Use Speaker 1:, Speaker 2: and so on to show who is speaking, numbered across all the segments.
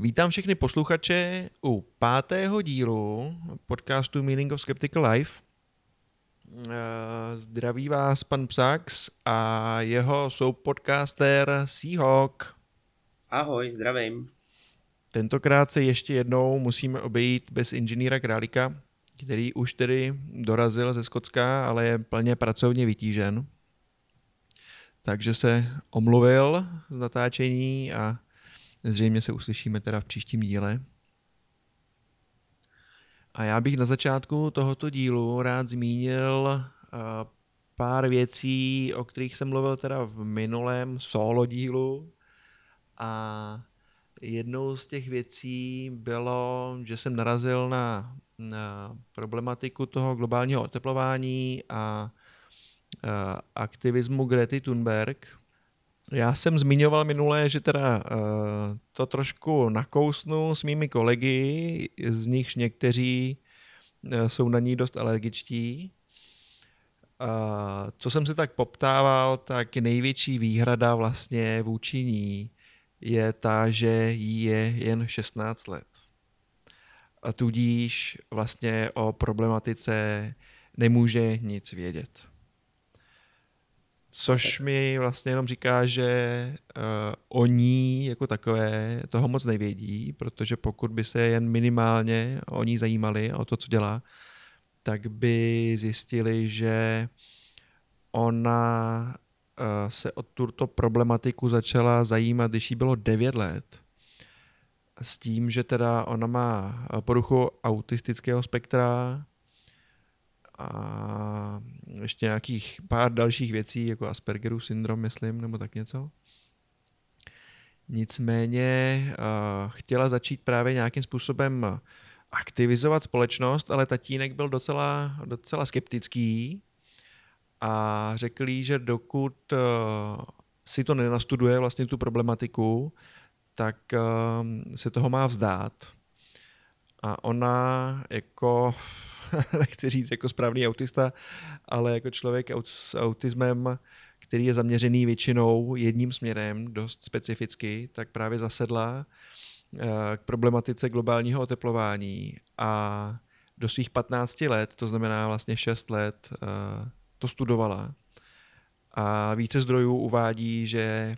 Speaker 1: Vítám všechny posluchače u pátého dílu podcastu Meaning of Skeptical Life. Eh, Zdraví vás pan Psax a jeho soupodcaster Seahawk.
Speaker 2: Ahoj, zdravím.
Speaker 1: Tentokrát se ještě jednou musíme obejít bez inženýra Králíka, který už tedy dorazil ze Skocka, ale je plně pracovně vytížen. Takže se omluvil z natáčení a Zřejmě se uslyšíme teda v příštím díle. A já bych na začátku tohoto dílu rád zmínil pár věcí, o kterých jsem mluvil teda v minulém solo dílu. A jednou z těch věcí bylo, že jsem narazil na, na problematiku toho globálního oteplování a, a aktivismu Grety Thunberg, já jsem zmiňoval minulé, že teda uh, to trošku nakousnu s mými kolegy, z nichž někteří uh, jsou na ní dost alergičtí. Uh, co jsem si tak poptával, tak největší výhrada vlastně vůči ní je ta, že jí je jen 16 let. A tudíž vlastně o problematice nemůže nic vědět. Což mi vlastně jenom říká, že uh, oni jako takové toho moc nevědí, protože pokud by se jen minimálně o ní zajímali, o to, co dělá, tak by zjistili, že ona uh, se o tuto problematiku začala zajímat, když jí bylo 9 let. S tím, že teda ona má poruchu autistického spektra, a ještě nějakých pár dalších věcí, jako Aspergerův syndrom, myslím, nebo tak něco. Nicméně uh, chtěla začít právě nějakým způsobem aktivizovat společnost, ale tatínek byl docela, docela skeptický a řekl jí, že dokud uh, si to nenastuduje vlastně tu problematiku, tak uh, se toho má vzdát. A ona jako nechci říct jako správný autista, ale jako člověk s autismem, který je zaměřený většinou jedním směrem, dost specificky, tak právě zasedla eh, k problematice globálního oteplování a do svých 15 let, to znamená vlastně 6 let, eh, to studovala. A více zdrojů uvádí, že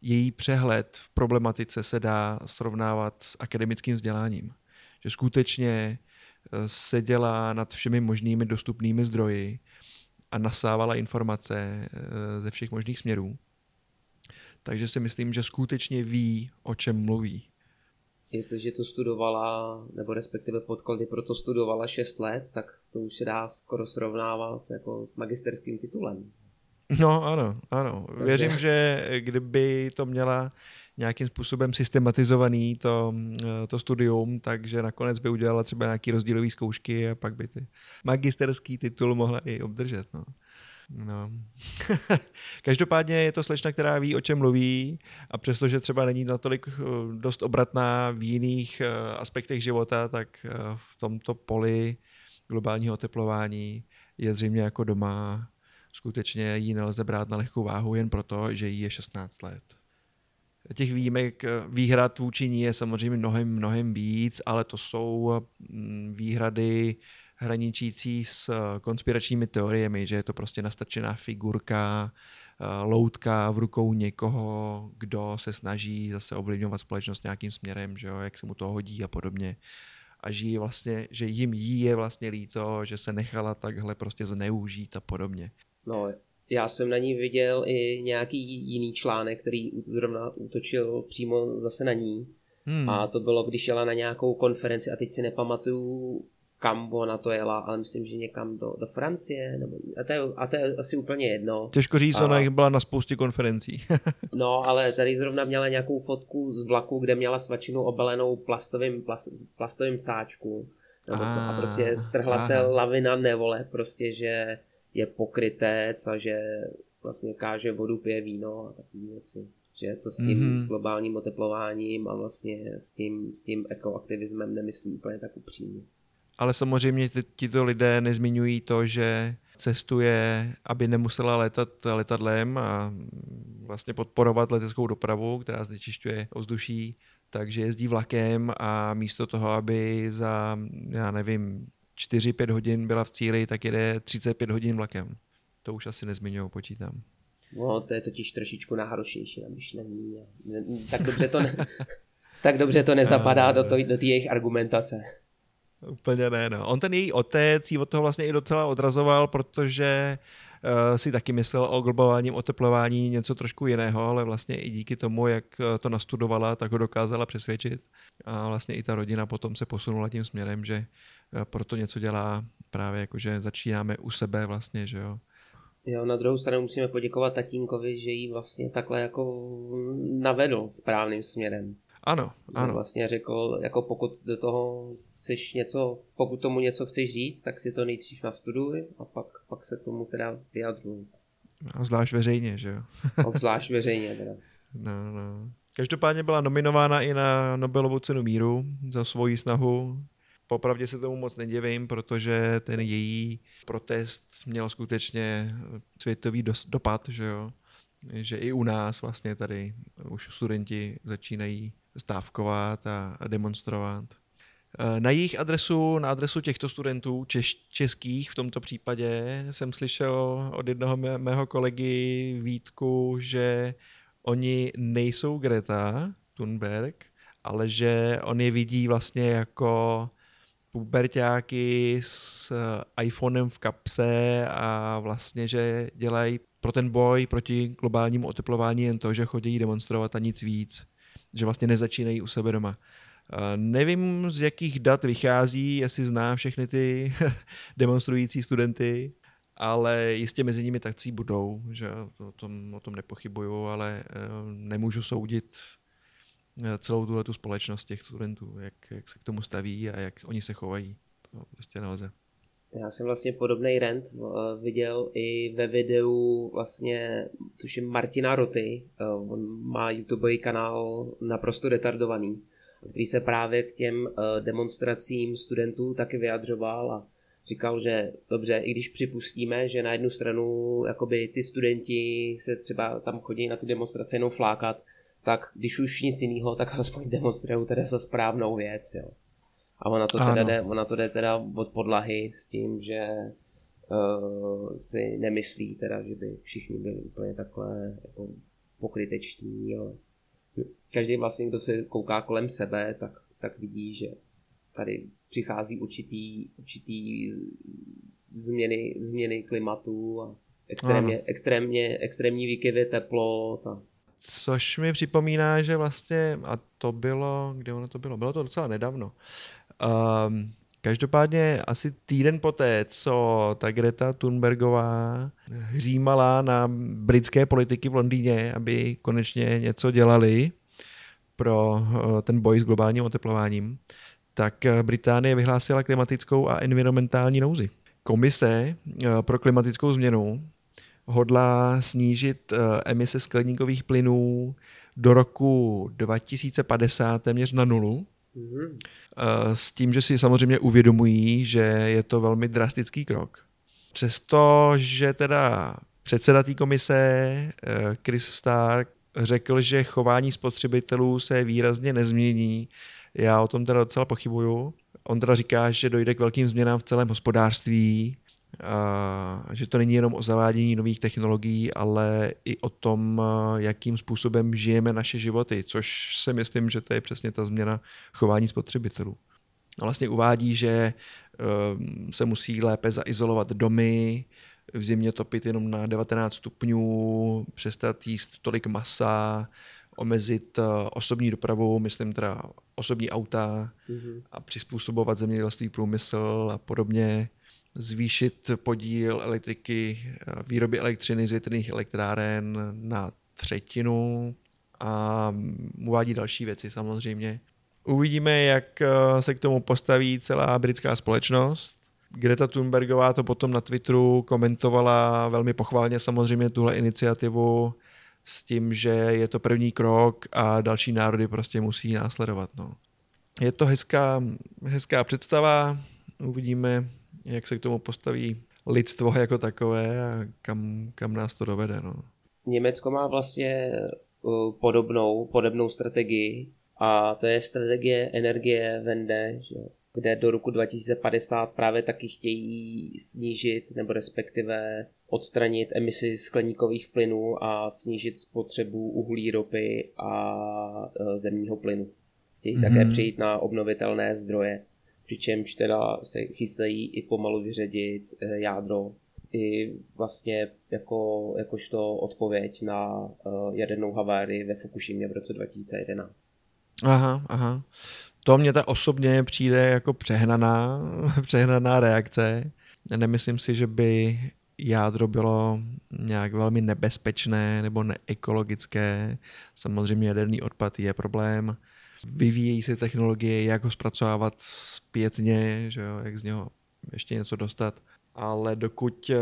Speaker 1: její přehled v problematice se dá srovnávat s akademickým vzděláním. Že skutečně seděla nad všemi možnými dostupnými zdroji a nasávala informace eh, ze všech možných směrů. Takže si myslím, že skutečně ví, o čem mluví.
Speaker 2: Jestliže to studovala, nebo respektive podklady pro to studovala 6 let, tak to už se dá skoro srovnávat jako s magisterským titulem.
Speaker 1: No ano, ano. Věřím, že kdyby to měla nějakým způsobem systematizovaný to, eh, to studium, takže nakonec by udělala třeba nějaký rozdílový zkoušky a pak by ty magisterský titul mohla i obdržet. No. No. Každopádně je to slečna, která ví, o čem mluví a přestože třeba není natolik eh, dost obratná v jiných eh, aspektech života, tak v tomto poli globálního oteplování je zřejmě jako doma. Skutečně ji nelze brát na lehkou váhu jen proto, že jí je 16 let těch výjimek, eh, výhrad vůči ní je samozřejmě mnohem, mnohem víc, ale to jsou mm, výhrady hraničící s eh, konspiračními teoriemi, že je to prostě nastrčená figurka, eh, loutka v rukou někoho, kdo se snaží zase ovlivňovat společnost nějakým směrem, že jo, jak se mu to hodí a podobně. A že, vlastně, že jim jí je vlastně líto, že se nechala takhle prostě zneužít a podobně.
Speaker 2: No, já jsem na ní viděl i nějaký jiný článek, který zrovna útočil přímo zase na ní. Hmm. A to bylo, když jela na nějakou konferenci a teď si nepamatuju, kam ona to jela, ale myslím, že někam do, do Francie, nebo, a, to je, a to je asi úplně jedno.
Speaker 1: Těžko říct, a, ona byla na spoustě konferencí.
Speaker 2: no, ale tady zrovna měla nějakou fotku z vlaku, kde měla svačinu obalenou plastovým, plas, plastovým sáčku. Nebo a, co, a prostě strhla aha. se lavina nevole, prostě, že je pokrytec a že vlastně káže vodu, pije víno a takové věci. Že to s tím mm-hmm. globálním oteplováním a vlastně s tím, s tím ekoaktivismem nemyslí úplně tak upřímně.
Speaker 1: Ale samozřejmě tito lidé nezmiňují to, že cestuje, aby nemusela letat letadlem a vlastně podporovat leteckou dopravu, která znečišťuje ovzduší, takže jezdí vlakem a místo toho, aby za, já nevím, 4-5 hodin byla v cíli, tak jede 35 hodin vlakem. To už asi nezmiňují, počítám.
Speaker 2: No, to je totiž trošičku náročnější na myšlení. Tak dobře to, ne, tak dobře to nezapadá do, to, do té jejich argumentace.
Speaker 1: Úplně ne, no. On ten její otec ji od toho vlastně i docela odrazoval, protože uh, si taky myslel o globálním oteplování něco trošku jiného, ale vlastně i díky tomu, jak eh, to nastudovala, tak ho dokázala přesvědčit. A vlastně i ta rodina potom se posunula tím směrem, že proto něco dělá právě jako, že začínáme u sebe vlastně, že jo.
Speaker 2: Jo, na druhou stranu musíme poděkovat tatínkovi, že jí vlastně takhle jako navedl správným směrem.
Speaker 1: Ano, ano.
Speaker 2: Vlastně řekl, jako pokud do toho chceš něco, pokud tomu něco chceš říct, tak si to nejdřív nastuduj a pak, pak se tomu teda vyjadruj.
Speaker 1: A zvlášť veřejně, že jo?
Speaker 2: Zvlášť veřejně teda.
Speaker 1: No, no. Každopádně byla nominována i na Nobelovu cenu míru za svoji snahu. Popravdě se tomu moc nedivím, protože ten její protest měl skutečně světový dopad, že jo? Že i u nás vlastně tady už studenti začínají stávkovat a demonstrovat. Eh, na jejich adresu, na adresu těchto studentů, češ, českých v tomto případě, jsem slyšel od jednoho mé, mého kolegy Vítku, že oni nejsou Greta Thunberg, ale že on je vidí vlastně jako pubertáky s iPhonem v kapse a vlastně, že dělají pro ten boj proti globálnímu oteplování jen to, že chodí demonstrovat a nic víc. Že vlastně nezačínají u sebe doma. Nevím, z jakých dat vychází, jestli zná všechny ty demonstrující studenty, ale jistě mezi nimi takcí budou, že o tom, o tom nepochybuju, ale eh, nemůžu soudit eh, celou tuhle tu společnost těch studentů, jak, jak se k tomu staví a jak oni se chovají. To prostě nelze.
Speaker 2: Já jsem vlastně podobný rent eh, viděl i ve videu vlastně, tuším Martina Roty, on má YouTubeový kanál naprosto retardovaný který se právě k těm eh, demonstracím studentů taky vyjadřoval a říkal, že dobře, i když připustíme, že na jednu stranu jakoby ty studenti se třeba tam chodí na ty demonstrace jenom flákat, tak když už nic jiného, tak alespoň demonstrují teda za správnou věc, jo. A ona to, teda jde, ona to jde teda od podlahy s tím, že uh, si nemyslí teda, že by všichni byli úplně takhle jako pokrytečtí, ale každý vlastně, kdo se kouká kolem sebe, tak, tak vidí, že tady přichází určitý, určitý změny, změny klimatu a extrémně, extrémně, extrémní výkyvy teplot. A...
Speaker 1: Což mi připomíná, že vlastně, a to bylo, kde ono to bylo? Bylo to docela nedávno. Um, Každopádně asi týden poté, co ta Greta Thunbergová hřímala na britské politiky v Londýně, aby konečně něco dělali, pro eh, ten boj s globálním oteplováním, tak eh, Británie vyhlásila klimatickou a environmentální nouzi. Komise eh, pro klimatickou změnu hodlá snížit emise skleníkových plynů do roku 2050 téměř na nulu. Mm-hmm. S tím, že si samozřejmě uvědomují, že je to velmi drastický krok. Přesto, teda předseda té komise Chris Stark řekl, že chování spotřebitelů se výrazně nezmění. Já o tom teda docela pochybuju. On teda říká, že dojde k velkým změnám v celém hospodářství, že to není jenom o zavádění nových technologií, ale i o tom, jakým způsobem žijeme naše životy, což si myslím, že to je přesně ta změna chování spotřebitelů. A vlastně uvádí, že ehm, se musí lépe zaizolovat domy, v zimě topit jenom na 19 stupňů, přestat jíst tolik masa, omezit eh, osobní dopravu, myslím teda osobní auta mm-hmm. a přizpůsobovat zemědělství průmysl a podobně, zvýšit podíl elektriky, výroby elektřiny z větrných elektráren na třetinu a uvádí další věci samozřejmě. Uvidíme, jak eh, se k tomu postaví celá britská společnost. Greta Thunbergová to potom na Twitteru komentovala velmi pochválně samozřejmě tuhle iniciativu s tím, že je to první krok a další národy prostě musí následovat. No. Je to hezká, hezká představa, uvidíme, jak se k tomu postaví lidstvo jako takové a kam, kam nás to dovede. No.
Speaker 2: Německo má vlastně uh, podobnou, podobnou strategii A to je strategie energie Vende, že kde do roku 2050 právě taky chtějí snížit nebo respektive odstranit emisi skleníkových plynů a snížit spotřebu uhlí, ropy a e, zemního plynu. Chtějí mm-hmm. také přijít na obnovitelné zdroje, přičemž teda se chystají i pomalu vyředit e, jádro i vlastně jako, jakožto odpověď na uh, jadernou havárii ve Fukushimě v roce 2011.
Speaker 1: Aha, aha. To mě ta osobně přijde jako přehnaná, přehnaná reakce. Nemyslím si, že by jádro bylo nějak velmi nebezpečné nebo neekologické. Samozřejmě jaderný odpad je problém. Vyvíjejí se technologie, jak ho zpracovávat zpětně, že jo, jak z něho ještě něco dostat ale dokud, eh,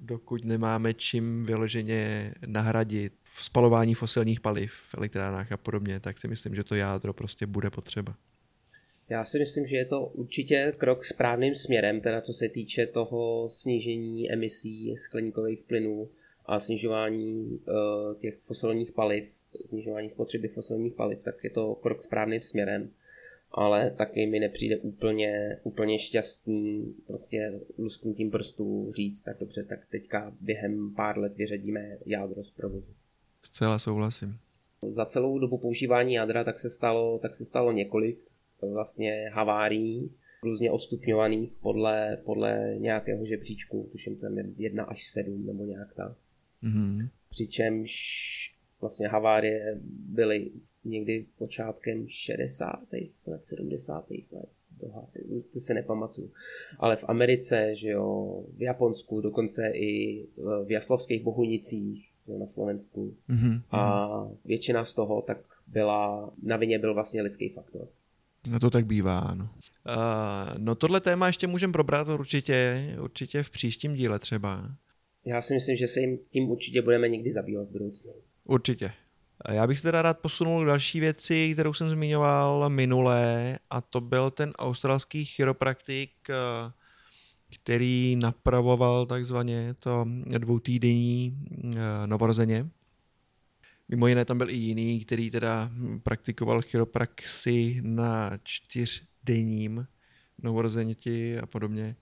Speaker 1: dokud nemáme čím vyloženě nahradit spalování fosilních paliv v elektrárnách a podobně, tak si myslím, že to jádro prostě bude potřeba.
Speaker 2: Já si myslím, že je to určitě krok správným směrem, teda co se týče toho snížení emisí skleníkových plynů a snižování uh, těch fosilních paliv, snižování spotřeby fosilních paliv, tak je to krok správným směrem ale taky mi nepřijde úplně, úplně šťastný prostě lusknutím prstů říct, tak dobře, tak teďka během pár let vyřadíme jádro z provozu.
Speaker 1: Zcela souhlasím.
Speaker 2: Za celou dobu používání jádra tak se stalo, tak se stalo několik vlastně havárií, různě odstupňovaných podle, podle nějakého žebříčku, tuším tam je 1 až 7 nebo nějak tak. Mm-hmm. Přičemž vlastně havárie byly někdy počátkem 60. let, 70. let. To se nepamatuju. Ale v Americe, že jo, v Japonsku, dokonce i v Jaslovských Bohunicích, jo, na Slovensku. Mm-hmm. A většina z toho tak byla, na vině byl vlastně lidský faktor.
Speaker 1: No to tak bývá, ano. Uh, no tohle téma ještě můžeme probrat určitě, určitě v příštím díle třeba.
Speaker 2: Já si myslím, že se jim tím určitě budeme někdy zabývat v budoucnu.
Speaker 1: Určitě, já bych se teda rád posunul k další věci, kterou jsem zmiňoval minulé, a to byl ten australský chiropraktik, eh, který napravoval takzvaně to dvoutýdenní eh, novorozeně. Mimo jiné tam byl i jiný, který teda praktikoval chiropraxi na čtyřdenním novorozeněti a podobně.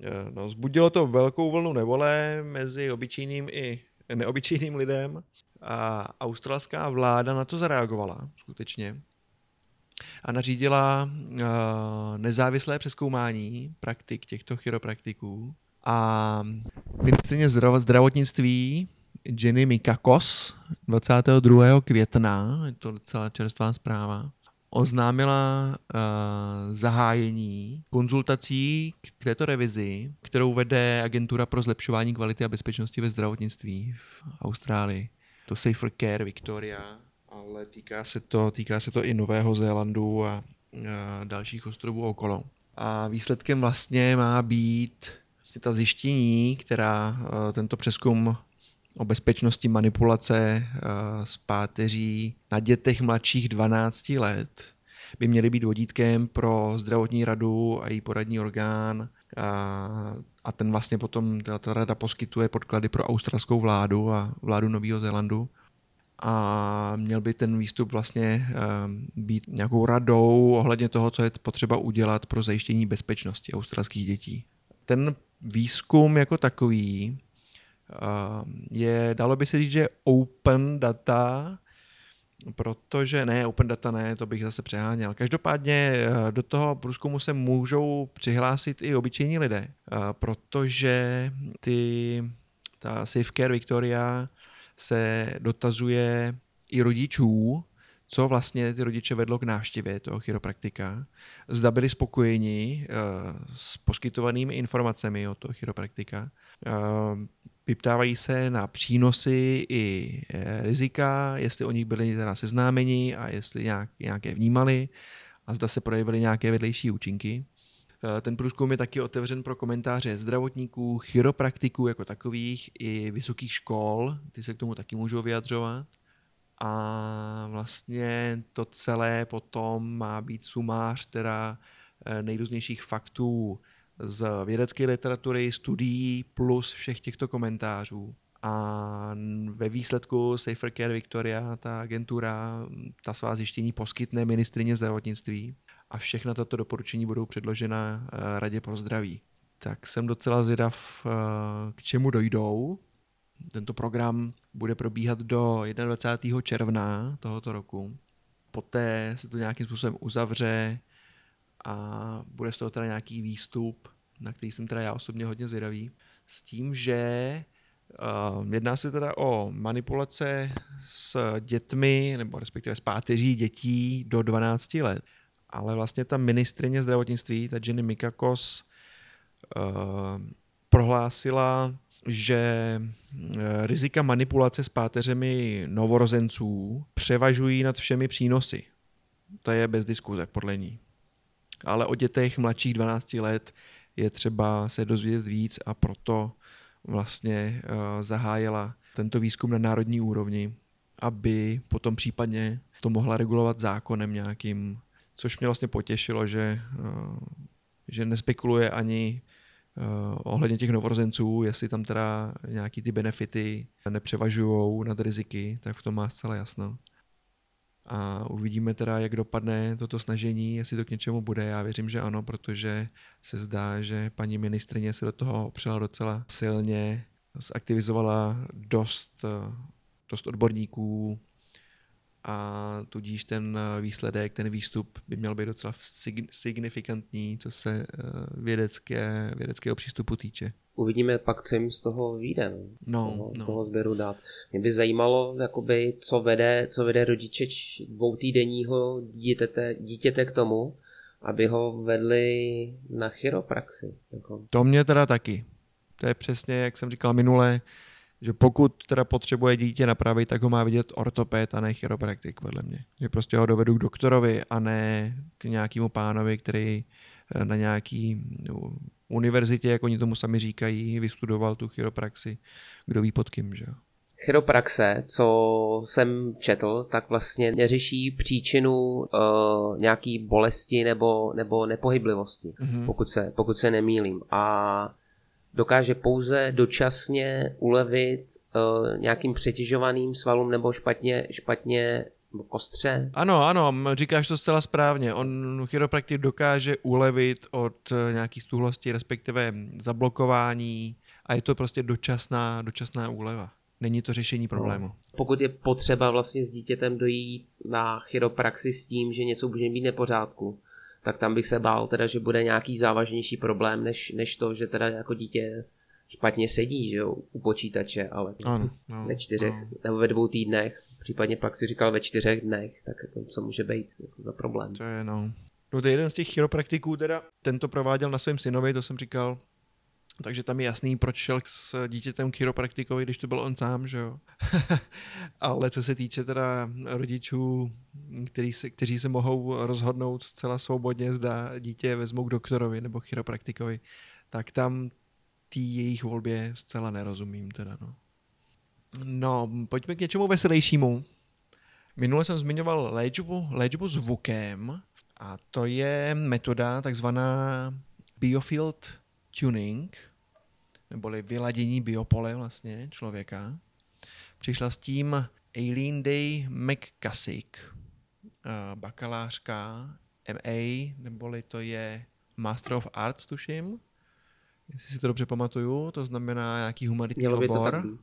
Speaker 1: Eh, no, zbudilo to velkou vlnu nevole mezi obyčejným i neobyčejným lidem. A australská vláda na to zareagovala skutečně a nařídila uh, nezávislé přeskoumání praktik těchto chiropraktiků. A ministrině zdravotnictví Jenny Mikakos 22. května, je to docela čerstvá zpráva, oznámila uh, zahájení konzultací k této revizi, kterou vede Agentura pro zlepšování kvality a bezpečnosti ve zdravotnictví v Austrálii to Safer Care Victoria, ale týká se to, týká se to i Nového Zélandu a, a dalších ostrovů okolo. A výsledkem vlastně má být ta zjištění, která tento přeskum o bezpečnosti manipulace s páteří na dětech mladších 12 let by měly být vodítkem pro zdravotní radu a její poradní orgán a, ten vlastně potom, ta, rada poskytuje podklady pro australskou vládu a vládu Nového Zélandu a měl by ten výstup vlastně um, být nějakou radou ohledně toho, co je potřeba udělat pro zajištění bezpečnosti australských dětí. Ten výzkum jako takový um, je, dalo by se říct, že open data, protože ne, open data ne, to bych zase přeháněl. Každopádně eh, do toho průzkumu se můžou přihlásit i obyčejní lidé, eh, protože ty, ta Safecare Victoria se dotazuje i rodičů, co vlastně ty rodiče vedlo k návštěvě toho chiropraktika. Zda byli spokojeni uh, s poskytovanými informacemi od toho chiropraktika. Vyptávají se na přínosy i eh, rizika, jestli o nich byli teda seznámeni a jestli nějak, nějaké vnímali a zda se projevily nějaké vedlejší účinky. Eh, ten průzkum je taky otevřen pro komentáře zdravotníků, chiropraktiků jako takových i vysokých škol, ty se k tomu taky můžou vyjadřovat. A vlastně to celé potom má být sumář teda eh, nejrůznějších faktů z vědecké literatury, studií plus všech těchto komentářů. a ve výsledku Safer Care Victoria, ta agentura, ta svá zjištění poskytne ministrině zdravotnictví a všechna tato doporučení budou předložena eh, Radě pro zdraví. Tak jsem docela zvědav, eh, k čemu dojdou. Tento program bude probíhat do 21. června tohoto roku. Poté se to nějakým způsobem uzavře a bude z toho teda nějaký výstup, na který jsem teda já osobně hodně zvědavý. S tím, že Uh, jedná se teda o manipulace s dětmi, nebo respektive s páteří dětí do 12 let. Ale vlastně ta ministrině zdravotnictví, ta Jenny Mikakos, uh, prohlásila, že rizika manipulace s páteřemi novorozenců převažují nad všemi přínosy. To je bez diskuze, podle ní. Ale o dětech mladších 12 let je třeba se dozvědět víc a proto vlastně uh, zahájila tento výzkum na národní úrovni, aby potom případně to mohla regulovat zákonem nějakým, což mě vlastně potěšilo, že, uh, že nespekuluje ani uh, ohledně těch novorozenců, jestli tam teda nějaký ty benefity nepřevažují nad riziky, tak v tom má zcela jasno a uvidíme teda, jak dopadne toto snažení, jestli to k něčemu bude. Já věřím, že ano, protože se zdá, že paní ministrině se do toho opřela docela silně, zaktivizovala dost, dost odborníků, a tudíž ten eh, výsledek, ten výstup by měl být docela signifikantní, co se eh, vědecké, vědeckého přístupu týče.
Speaker 2: Uvidíme pak, co jim z toho vyjde, no.
Speaker 1: no,
Speaker 2: z, toho,
Speaker 1: no.
Speaker 2: toho sběru dát. Mě by zajímalo, jakoby, co vede, co vede rodiče dvoutýdenního dítěte, dítěte k tomu, aby ho vedli na chiropraxi. Jako.
Speaker 1: To mě teda taky. To je přesně, jak jsem říkal minule, že pokud teda potřebuje dítě napravit, tak ho má vidět ortoped a ne chiropraktik, podle mě. Že prostě ho dovedu k doktorovi a ne k nějakému pánovi, který eh, na nějaký no, univerzitě, jak oni tomu sami říkají, vystudoval tu chiropraxi, kdo ví pod kým, že jo.
Speaker 2: Chiropraxe, co jsem četl, tak vlastně neřeší příčinu uh, nějaký bolesti nebo, nebo nepohyblivosti, mm-hmm. pokud, se, pokud se nemýlím. A dokáže pouze dočasně ulevit uh, nějakým přetěžovaným svalům nebo špatně, špatně kostře.
Speaker 1: Ano, ano, říkáš to zcela správně. On chiropraktik dokáže ulevit od eh, nějaký stuhlosti, respektive zablokování a je to prostě dočasná, dočasná úleva. Není to řešení problému. No.
Speaker 2: Pokud je potřeba vlastně s dítětem dojít na chiropraxi s tím, že něco může být nepořádku, tak tam bych se bál teda, že bude nějaký závažnější problém, než, než to, že teda jako dítě špatně sedí, že jo, u počítače, ale
Speaker 1: ano, no,
Speaker 2: ve čtyřech
Speaker 1: no.
Speaker 2: nebo ve dvou týdnech, případně pak si říkal ve čtyřech dnech, tak to co může být jako za problém.
Speaker 1: To je no. No to je jeden z těch chiropraktiků teda, tento prováděl na svém synovi, to jsem říkal, takže tam je jasný, proč šel s dítětem chiropraktikovi, když to byl on sám, že jo. Ale co se týče teda rodičů, který se, kteří se mohou rozhodnout zcela svobodně, zda dítě vezmou k doktorovi nebo chiropraktikovi, tak tam tý jejich volbě zcela nerozumím teda, no. No, pojďme k něčemu veselějšímu. Minule jsem zmiňoval léčbu, léčbu zvukem a to je metoda takzvaná biofield tuning, neboli vyladění biopole vlastně člověka. Přišla s tím Aileen Day McCusick, eh, bakalářka MA, neboli to je Master of Arts, tuším, jestli si to dobře pamatuju, to znamená nějaký humanitní obor.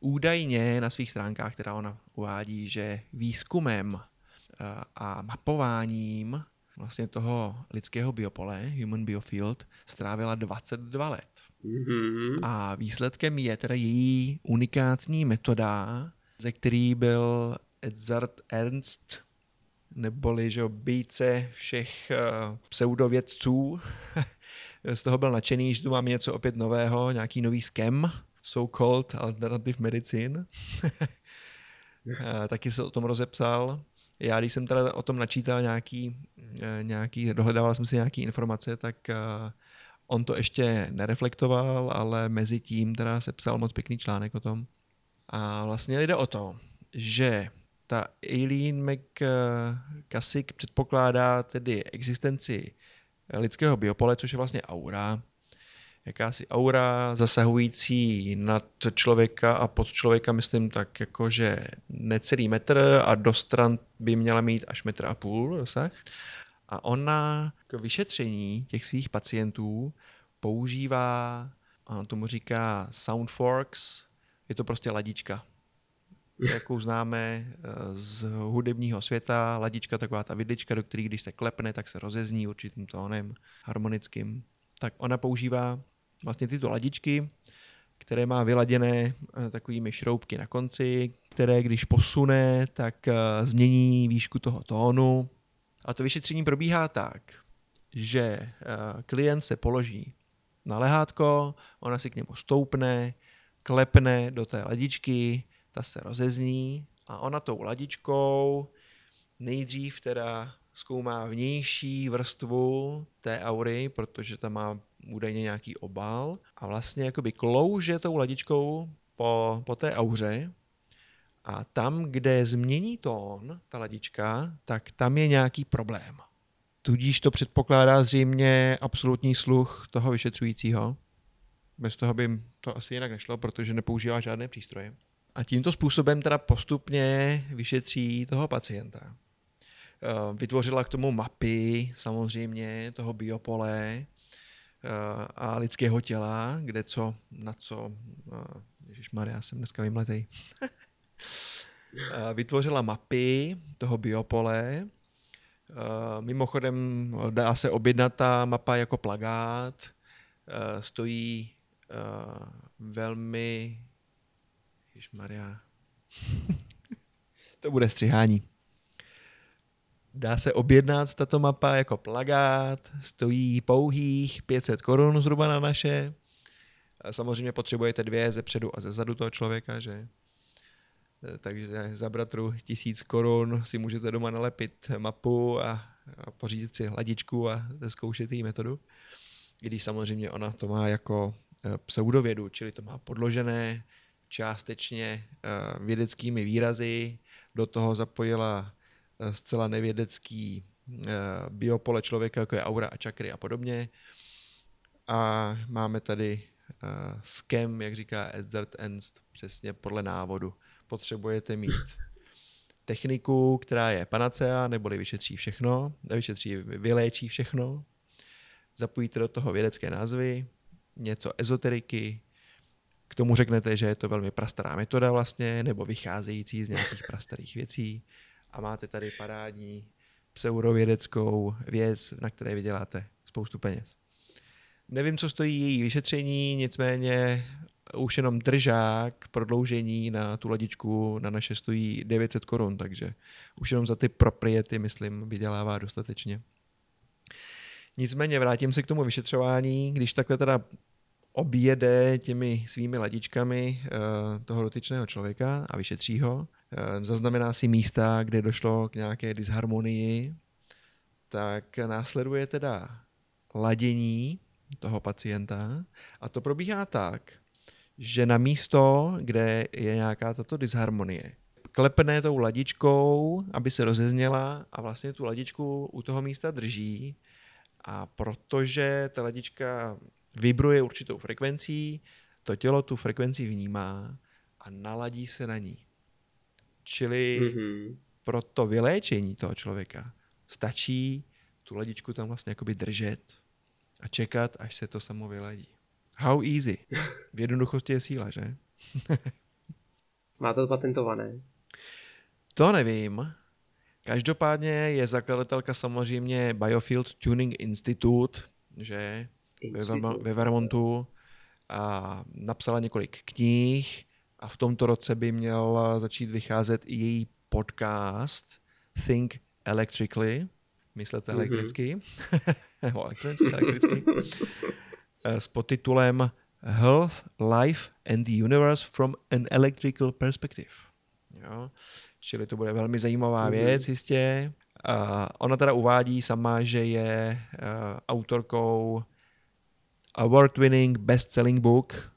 Speaker 1: Údajně na svých stránkách, která ona uvádí, že výzkumem eh, a mapováním vlastně toho lidského biopole, Human Biofield, strávila 22 let. Mm-hmm. A výsledkem je teda její unikátní metoda, ze který byl Edzard Ernst, neboli že býce všech uh, pseudovědců, z toho byl nadšený, že tu máme něco opět nového, nějaký nový skem, so-called alternative medicine. Taky se o tom rozepsal. Já, když jsem teda o tom načítal nějaký, eh, nějaký dohledával jsem si nějaký informace, tak eh, on to ještě nereflektoval, ale mezi tím teda se psal moc pěkný článek o tom. A vlastně jde o to, že ta Eileen McCusick předpokládá tedy existenci lidského biopole, což je vlastně aura, jakási aura zasahující nad člověka a pod člověka, myslím tak jako, že necelý metr a do stran by měla mít až metr a půl dosah. A ona k vyšetření těch svých pacientů používá, on tomu říká Soundforks, je to prostě ladička, jakou známe eh, z hudebního světa, ladička, taková ta vidlička, do které když se klepne, tak se rozezní určitým tónem harmonickým. Tak ona používá vlastně tyto ladičky, které má vyladěné eh, takovými šroubky na konci, které když posune, tak eh, změní výšku toho tónu. A to vyšetření probíhá tak, že klient se položí na lehátko, ona si k němu stoupne, klepne do té ladičky, ta se rozezní a ona tou ladičkou nejdřív teda zkoumá vnější vrstvu té aury, protože tam má údajně nějaký obal a vlastně jakoby klouže tou ladičkou po, po té auře a tam, kde změní tón, ta ladička, tak tam je nějaký problém. Tudíž to předpokládá zřejmě absolutní sluch toho vyšetřujícího. Bez toho by to asi jinak nešlo, protože nepoužívá žádné přístroje. A tímto způsobem teda postupně vyšetří toho pacienta. Eh, vytvořila k tomu mapy samozřejmě toho biopole eh, a lidského těla, kde co, na co, eh, Ježíš Maria, jsem dneska vymletej. Vytvořila mapy toho biopole. Mimochodem dá se objednat ta mapa jako plagát. Stojí velmi Maria. to bude střihání. Dá se objednat tato mapa jako plagát, stojí pouhých 500 korun zhruba na naše. Samozřejmě potřebujete dvě ze předu a ze zadu toho člověka, že? Takže za bratru tisíc korun si můžete doma nalepit mapu a, a pořídit si hladičku a zkoušet její metodu. I když samozřejmě ona to má jako eh, pseudovědu, čili to má podložené, částečně eh, vědeckými výrazy, do toho zapojila zcela nevědecký eh, biopole člověka, jako je aura a čakry a podobně. A máme tady skem, jak říká Edzard Ernst, přesně podle návodu. Potřebujete mít techniku, která je panacea, neboli vyšetří všechno, vyšetří, vyléčí všechno. Zapojíte do toho vědecké názvy, něco ezoteriky, k tomu řeknete, že je to velmi prastará metoda vlastně, nebo vycházející z nějakých prastarých věcí a máte tady parádní pseudovědeckou věc, na které vyděláte spoustu peněz. Nevím, co stojí její vyšetření, nicméně už jenom držák prodloužení na tu ladičku na naše stojí 900 korun, takže už jenom za ty propriety, myslím, vydělává dostatečně. Nicméně vrátím se k tomu vyšetřování, když takhle teda objede těmi svými ladičkami eh, toho dotyčného člověka a vyšetří ho. Eh, zaznamená si místa, kde došlo k nějaké disharmonii, tak následuje teda ladění toho pacienta a to probíhá tak, že na místo, kde je nějaká tato disharmonie, klepne tou ladičkou, aby se rozezněla a vlastně tu ladičku u toho místa drží a protože ta ladička vibruje určitou frekvencí, to tělo tu frekvenci vnímá a naladí se na ní. Čili mm-hmm. pro to vyléčení toho člověka stačí tu ladičku tam vlastně jakoby držet a čekat, až se to samo vyladí. How easy. V jednoduchosti je síla, že?
Speaker 2: Má to patentované?
Speaker 1: To nevím. Každopádně je zakladatelka samozřejmě Biofield Tuning Institute, že ve, ve Vermontu a napsala několik knih a v tomto roce by měl začít vycházet i její podcast Think Electrically, myslete mm-hmm. elektricky, nebo elektronicky, elektricky, eh, s podtitulem Health, Life and the Universe from an Electrical Perspective. Jo? Čili to bude velmi zajímavá mm-hmm. věc jistě. Uh, ona teda uvádí sama, že je uh, autorkou award-winning best-selling book.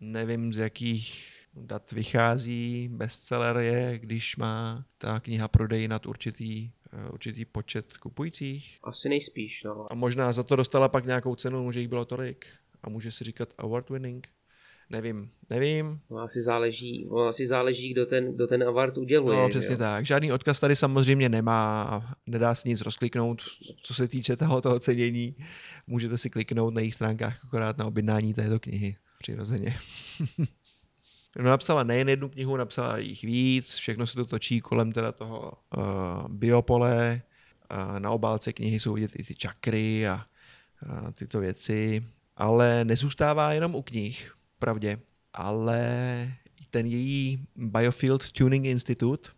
Speaker 1: Nevím, z jakých dat vychází. Bestseller je, když má ta kniha prodej nad určitý, uh, určitý počet kupujících.
Speaker 2: Asi nejspíš, no.
Speaker 1: A možná za to dostala pak nějakou cenu, že jich bylo tolik. a může si říkat award winning. Nevím, nevím.
Speaker 2: No, asi záleží, no, asi záleží, kdo ten, kdo ten award uděluje.
Speaker 1: No, přesně jo? tak. Žádný odkaz tady samozřejmě nemá a nedá se nic rozkliknout, co se týče toho ocenění. Můžete si kliknout na jejich stránkách akorát na objednání této knihy, přirozeně. no, napsala nejen jednu knihu, napsala jich víc, všechno se to točí kolem teda toho uh, biopole. Uh, na obálce knihy jsou vidět i ty čakry a uh, tyto věci. Ale nezůstává jenom u knih, pravdě, ale ten její Biofield Tuning Institute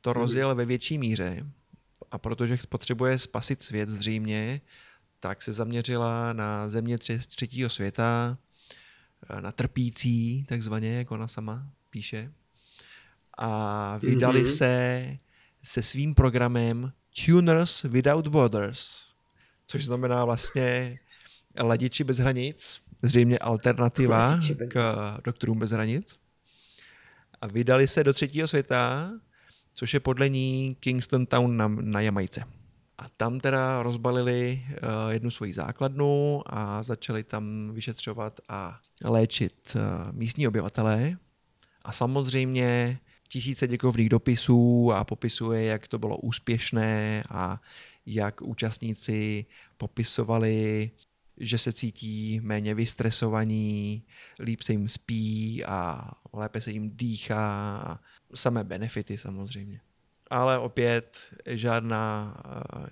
Speaker 1: to mhm. rozjel ve větší míře a protože potřebuje spasit svět zřejmě, tak se zaměřila na země třetího světa, na trpící, takzvaně, jak ona sama píše. A vydali mm-hmm. se se svým programem Tuners Without Borders, což znamená vlastně ladiči bez hranic, zřejmě alternativa k doktorům bez hranic. A vydali se do třetího světa, což je podle ní Kingston Town na, na Jamajce. A tam teda rozbalili uh, jednu svoji základnu a začali tam vyšetřovat a léčit uh, místní obyvatelé. A samozřejmě tisíce děkovných dopisů a popisuje, jak to bylo úspěšné a jak účastníci popisovali že se cítí méně vystresovaní, líp se jim spí a lépe se jim dýchá. Samé benefity samozřejmě. Ale opět žádná,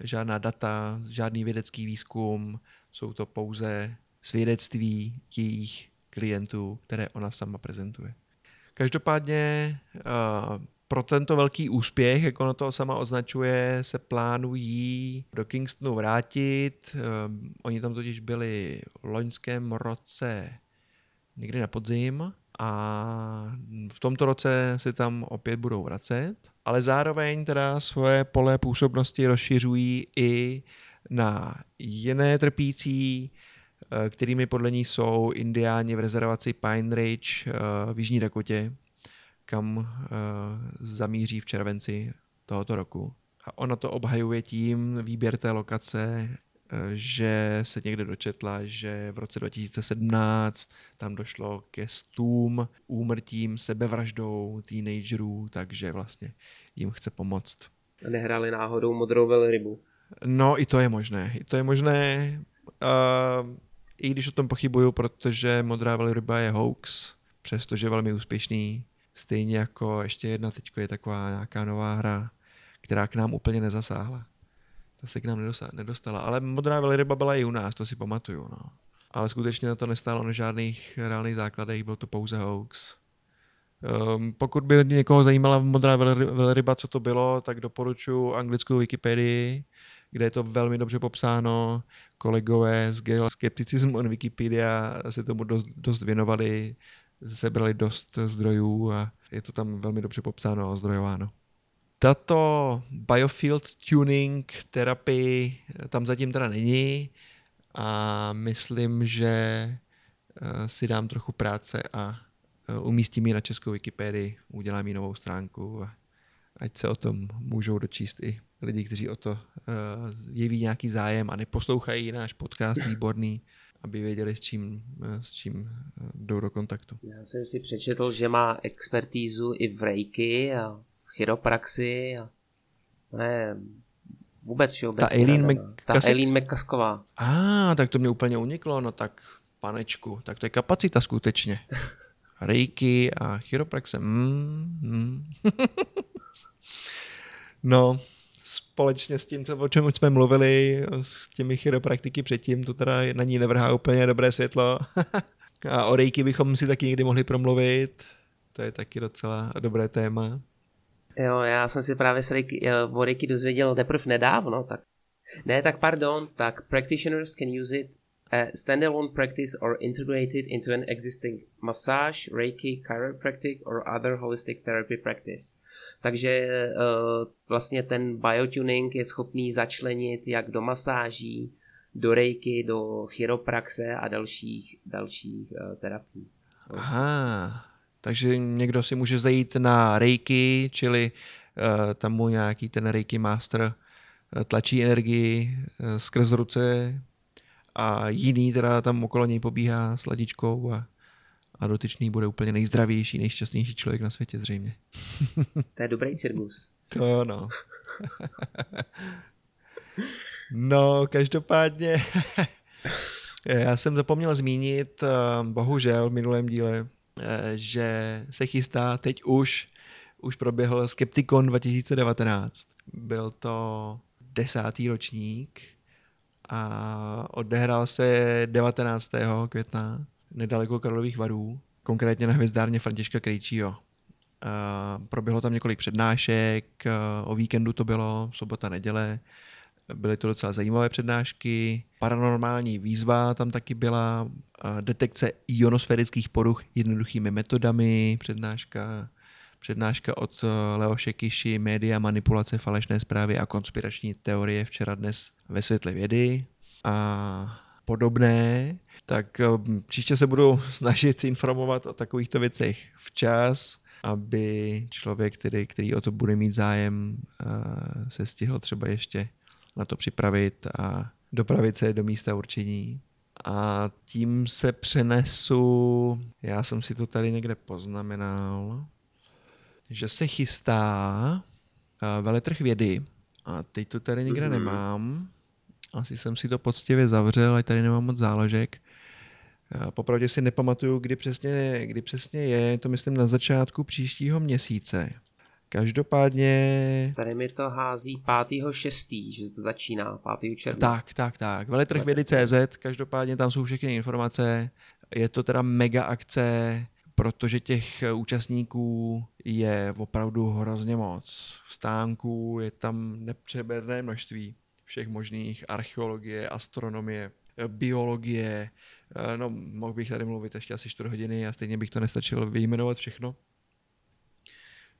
Speaker 1: žádná data, žádný vědecký výzkum, jsou to pouze svědectví jejich klientů, které ona sama prezentuje. Každopádně pro tento velký úspěch, jak ono to sama označuje, se plánují do Kingstonu vrátit. Um, oni tam totiž byli v loňském roce někdy na podzim a v tomto roce se tam opět budou vracet, ale zároveň teda svoje pole působnosti rozšiřují i na jiné trpící, eh, kterými podle ní jsou indiáni v rezervaci Pine Ridge eh, v Jižní Dakotě, kam uh, zamíří v červenci tohoto roku. A ona to obhajuje tím, výběr té lokace, že se někde dočetla, že v roce 2017 tam došlo ke stům, úmrtím, sebevraždou teenagerů, takže vlastně jim chce pomoct.
Speaker 2: A nehráli náhodou modrou velrybu?
Speaker 1: No, i to je možné. I to je možné, uh, i když o tom pochybuju, protože modrá velryba je hoax, přestože je velmi úspěšný Stejně jako ještě jedna teď je taková nějaká nová hra, která k nám úplně nezasáhla. Ta se k nám nedostala. Ale Modrá velryba byla i u nás, to si pamatuju. No. Ale skutečně na to nestálo na žádných reálných základech, byl to pouze hoax. Um, pokud by někoho zajímala Modrá velryba, co to bylo, tak doporučuji anglickou Wikipedii, kde je to velmi dobře popsáno. Kolegové z Guerrilla Skepticism on Wikipedia se tomu dost, dost věnovali, sebrali dost zdrojů a je to tam velmi dobře popsáno a ozdrojováno. Tato biofield tuning terapii tam zatím teda není a myslím, že eh, si dám trochu práce a eh, umístím ji na českou Wikipedii, udělám ji novou stránku a ať se o tom můžou dočíst i lidi, kteří o to uh, jeví nějaký zájem a neposlouchají náš podcast výborný, aby věděli, s čím, s čím eh, jdou do kontaktu.
Speaker 2: Já jsem si přečetl, že má expertízu i v reiki a chiropraxi a ne, vůbec všeobecně.
Speaker 1: Ta Eileen,
Speaker 2: no. Ta Eileen McCasková.
Speaker 1: A, ah, tak to mě úplně uniklo, no tak panečku, tak to je kapacita skutečně. Reiki a chiropraxe. Mm, mm. no, společně s tím, o čem jsme mluvili, s těmi chiropraktiky předtím, to teda na ní nevrhá úplně dobré světlo. A o rejky bychom si taky někdy mohli promluvit. To je taky docela dobré téma.
Speaker 2: Jo, já jsem si právě s Reiki, o Reiki dozvěděl teprve nedávno, tak ne, tak pardon, tak practitioners can use it a standalone practice or integrated into an existing massage, Reiki, chiropractic or other holistic therapy practice. Takže uh, vlastně ten biotuning je schopný začlenit jak do masáží, do rejky, do chiropraxe a dalších, dalších uh, terapií.
Speaker 1: Aha, takže někdo si může zajít na rejky, čili uh, tam mu nějaký ten rejky master tlačí energii uh, skrz ruce a jiný teda tam okolo něj pobíhá s ladičkou a, a dotyčný bude úplně nejzdravější, nejšťastnější člověk na světě zřejmě.
Speaker 2: To je dobrý cirkus.
Speaker 1: To no. no, každopádně já jsem zapomněl zmínit, eh, bohužel v minulém díle, eh, že se chystá teď už, už proběhl Skepticon 2019. Byl to desátý ročník a odehrál se 19. května nedaleko Karlových varů, konkrétně na hvězdárně Františka Krejčího. Proběhlo tam několik přednášek, o víkendu to bylo, sobota, neděle. Byly to docela zajímavé přednášky. Paranormální výzva tam taky byla, detekce ionosférických poruch jednoduchými metodami, přednáška Přednáška od eh, Leoše Kiši, média, manipulace, falešné zprávy a konspirační teorie včera dnes ve světle vědy a podobné, tak eh, příště se budu snažit informovat o takovýchto věcech včas, aby člověk, který, který o to bude mít zájem, eh, se stihl třeba ještě na to připravit a dopravit se do místa určení. A tím se přenesu, já jsem si to tady někde poznamenal, že se chystá uh, veletrh vědy. A teď to tady nikde mm-hmm. nemám. Asi jsem si to poctivě zavřel, ale tady nemám moc záložek. Popravdě si nepamatuju, kdy přesně, kdy přesně je, to myslím na začátku příštího měsíce. Každopádně...
Speaker 2: Tady mi to hází 5.6., že to začíná, 5. června.
Speaker 1: Tak, tak, tak. Veletrh vědy CZ, každopádně tam jsou všechny informace. Je to teda mega akce, protože těch účastníků je opravdu hrozně moc. Stánků je tam nepřeberné množství všech možných archeologie, astronomie, biologie, eh, no mohl bych tady mluvit ještě asi 4 hodiny a stejně bych to nestačil vyjmenovat všechno.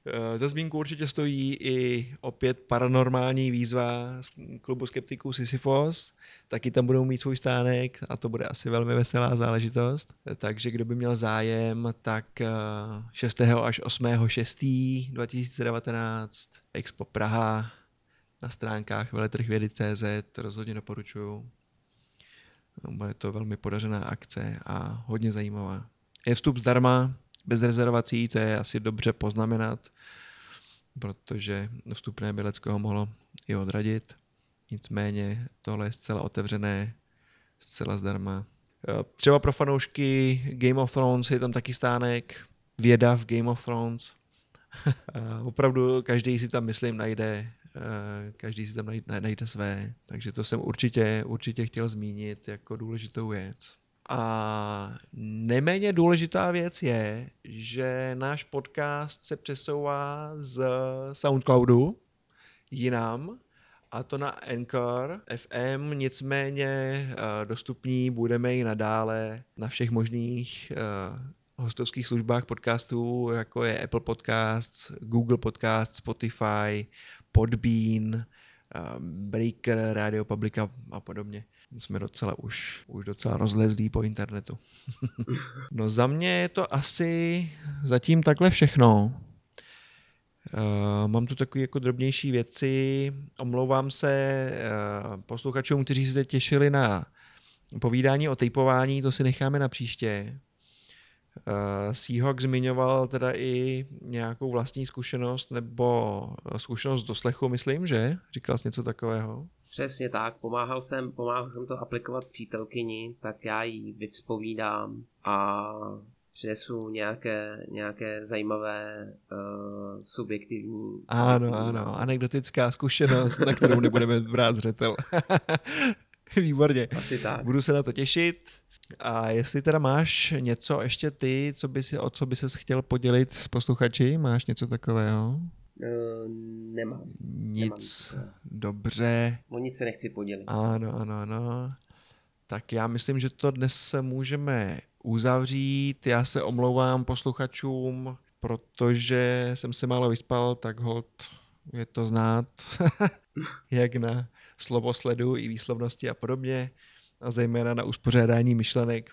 Speaker 1: Eh, za zmínku určitě stojí i opět paranormální výzva z klubu skeptiků Sisyphos. Taky tam budou mít svůj stánek a to bude asi velmi veselá záležitost. Takže kdo by měl zájem, tak 6. Eh, až 8. 6. 2019 Expo Praha na stránkách veletrhvědy.cz rozhodně doporučuju. Bude to velmi podařená akce a hodně zajímavá. Je vstup zdarma, bez rezervací, to je asi dobře poznamenat, protože vstupné koho mohlo i odradit. Nicméně tohle je zcela otevřené, zcela zdarma. Třeba pro fanoušky Game of Thrones je tam taky stánek, věda v Game of Thrones. Opravdu každý si tam, myslím, najde, každý si tam najde, najde své, takže to jsem určitě, určitě chtěl zmínit jako důležitou věc. A neméně důležitá věc je, že náš podcast se přesouvá z SoundCloudu jinam, a to na Anchor FM, nicméně eh, dostupní budeme i nadále na všech možných eh, hostovských službách podcastů, jako je Apple Podcasts, Google Podcasts, Spotify, Podbean, eh, Breaker, Radio Publica a podobně jsme docela už, už docela rozlezlí po internetu. no za mě je to asi zatím takhle všechno. Uh, mám tu takové jako drobnější věci. Omlouvám se uh, posluchačům, kteří se těšili na povídání o typování, to si necháme na příště. Uh, Seahawk zmiňoval teda i nějakou vlastní zkušenost nebo zkušenost do slechu, myslím, že? Říkal jsi něco takového?
Speaker 2: Přesně tak, pomáhal jsem, pomáhal jsem to aplikovat přítelkyni, tak já jí vyvzpovídám a přinesu nějaké, nějaké zajímavé uh, subjektivní...
Speaker 1: Ano, ano, anekdotická zkušenost, na kterou nebudeme brát zřetel. Výborně.
Speaker 2: Asi tak.
Speaker 1: Budu se na to těšit. A jestli teda máš něco ještě ty, co by si, o co by ses chtěl podělit s posluchači, máš něco takového?
Speaker 2: Uh, nemám.
Speaker 1: Nic.
Speaker 2: Nemám.
Speaker 1: Dobře.
Speaker 2: O nic se nechci podělit.
Speaker 1: Ano, ano, ano. Tak já myslím, že to dnes se můžeme uzavřít. Já se omlouvám posluchačům, protože jsem se málo vyspal, tak hod je to znát, jak na slovosledu i výslovnosti a podobně, a zejména na uspořádání myšlenek.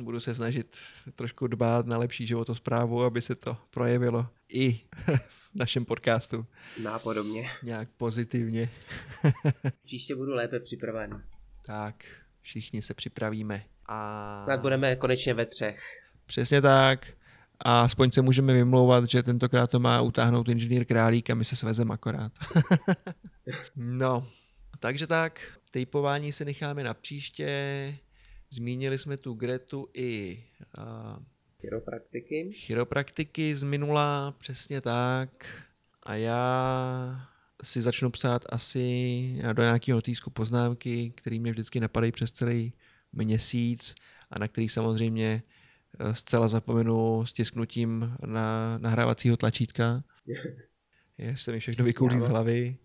Speaker 1: Budu se snažit trošku dbát na lepší životosprávu, aby se to projevilo i našem podcastu.
Speaker 2: Nápodobně.
Speaker 1: Nějak pozitivně.
Speaker 2: Příště budu lépe připraven.
Speaker 1: Tak, všichni se připravíme. A...
Speaker 2: Snad budeme konečně ve třech.
Speaker 1: Přesně tak. A aspoň se můžeme vymlouvat, že tentokrát to má utáhnout inženýr Králík a my se svezem akorát. no, takže tak, tejpování si necháme na příště. Zmínili jsme tu Gretu i uh,
Speaker 2: chiropraktiky.
Speaker 1: Chiropraktiky z minula, přesně tak. A já si začnu psát asi do nějakého notýsku poznámky, které mě vždycky napadají přes celý měsíc a na který samozřejmě eh, zcela zapomenu stisknutím na nahrávacího tlačítka. Je, se mi všechno vykoulí z hlavy.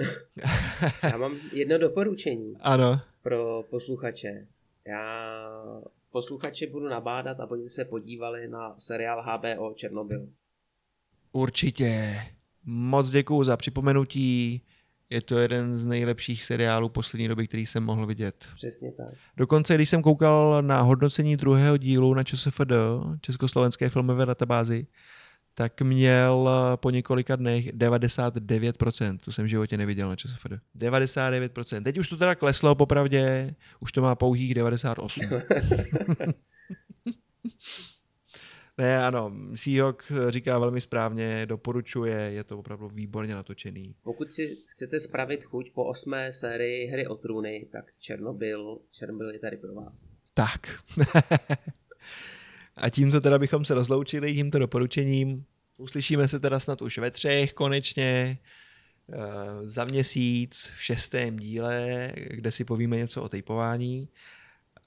Speaker 2: Já mám jedno doporučení.
Speaker 1: Ano.
Speaker 2: Pro posluchače. Já posluchače budu nabádat, aby se podívali na seriál HBO Černobyl.
Speaker 1: Určitě. Moc děkuju za připomenutí. Je to jeden z nejlepších seriálů poslední doby, který jsem mohl vidět.
Speaker 2: Přesně tak.
Speaker 1: Dokonce, když jsem koukal na hodnocení druhého dílu na ČSFD, Československé filmové databázi, tak měl po několika dnech 99%. To jsem v životě neviděl na ČSFD. 99%. Teď už to teda kleslo popravdě, už to má pouhých 98%. Ne, ano, Seahawk říká velmi správně, doporučuje, je to opravdu výborně natočený.
Speaker 2: Pokud si chcete spravit chuť po osmé sérii Hry o trůny, tak Černobyl, Černobyl je tady pro vás.
Speaker 1: Tak. A tímto teda bychom se rozloučili tímto doporučením. Uslyšíme se teda snad už ve třech konečně eh, za měsíc v šestém díle, kde si povíme něco o tejpování.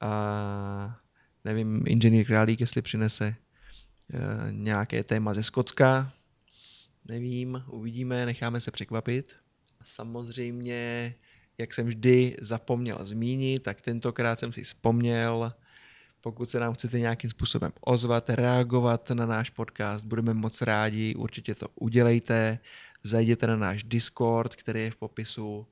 Speaker 1: A nevím, inženýr Králík, jestli přinese Eh, nějaké téma ze Skocka. Nevím, uvidíme, necháme se překvapit. Samozřejmě, jak jsem vždy zapomněl zmínit, tak tentokrát jsem si vzpomněl, pokud se nám chcete nějakým způsobem ozvat, reagovat na náš podcast, budeme moc rádi, určitě to udělejte. Zajděte na náš Discord, který je v popisu,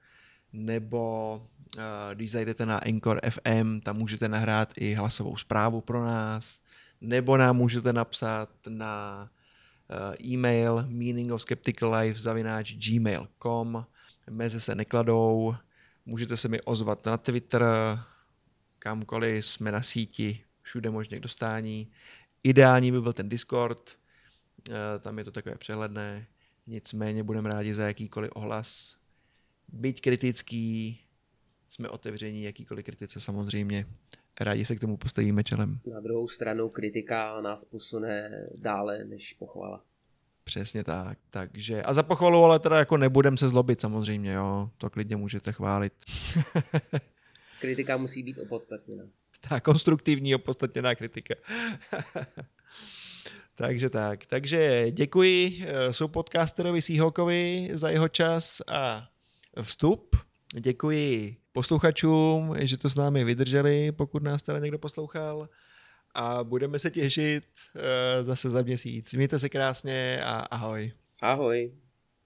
Speaker 1: nebo uh, když zajdete na Anchor FM, tam můžete nahrát i hlasovou zprávu pro nás nebo nám můžete napsat na eh, e-mail meaningofskepticallife.gmail.com Meze se nekladou, můžete se mi ozvat na Twitter, kamkoliv jsme na síti, všude možně k dostání. Ideální by byl ten Discord, eh, tam je to takové přehledné, nicméně budeme rádi za jakýkoliv ohlas. Byť kritický, jsme otevření jakýkoliv kritice samozřejmě rádi se k tomu postavíme čelem.
Speaker 2: Na druhou stranu kritika nás posune dále než pochvala.
Speaker 1: Přesně tak. Takže, a za pochvalu ale teda jako nebudem se zlobit samozřejmě, jo. To klidně můžete chválit.
Speaker 2: kritika musí být opodstatněná.
Speaker 1: Tak, konstruktivní opodstatněná kritika. Takže tak. Takže děkuji jsou podcasterovi Seahawkovi za jeho čas a vstup. Děkuji posluchačům, že to s námi vydrželi, pokud nás teda někdo poslouchal. A budeme se těšit uh, zase za měsíc. Mějte se krásně a ahoj.
Speaker 2: Ahoj.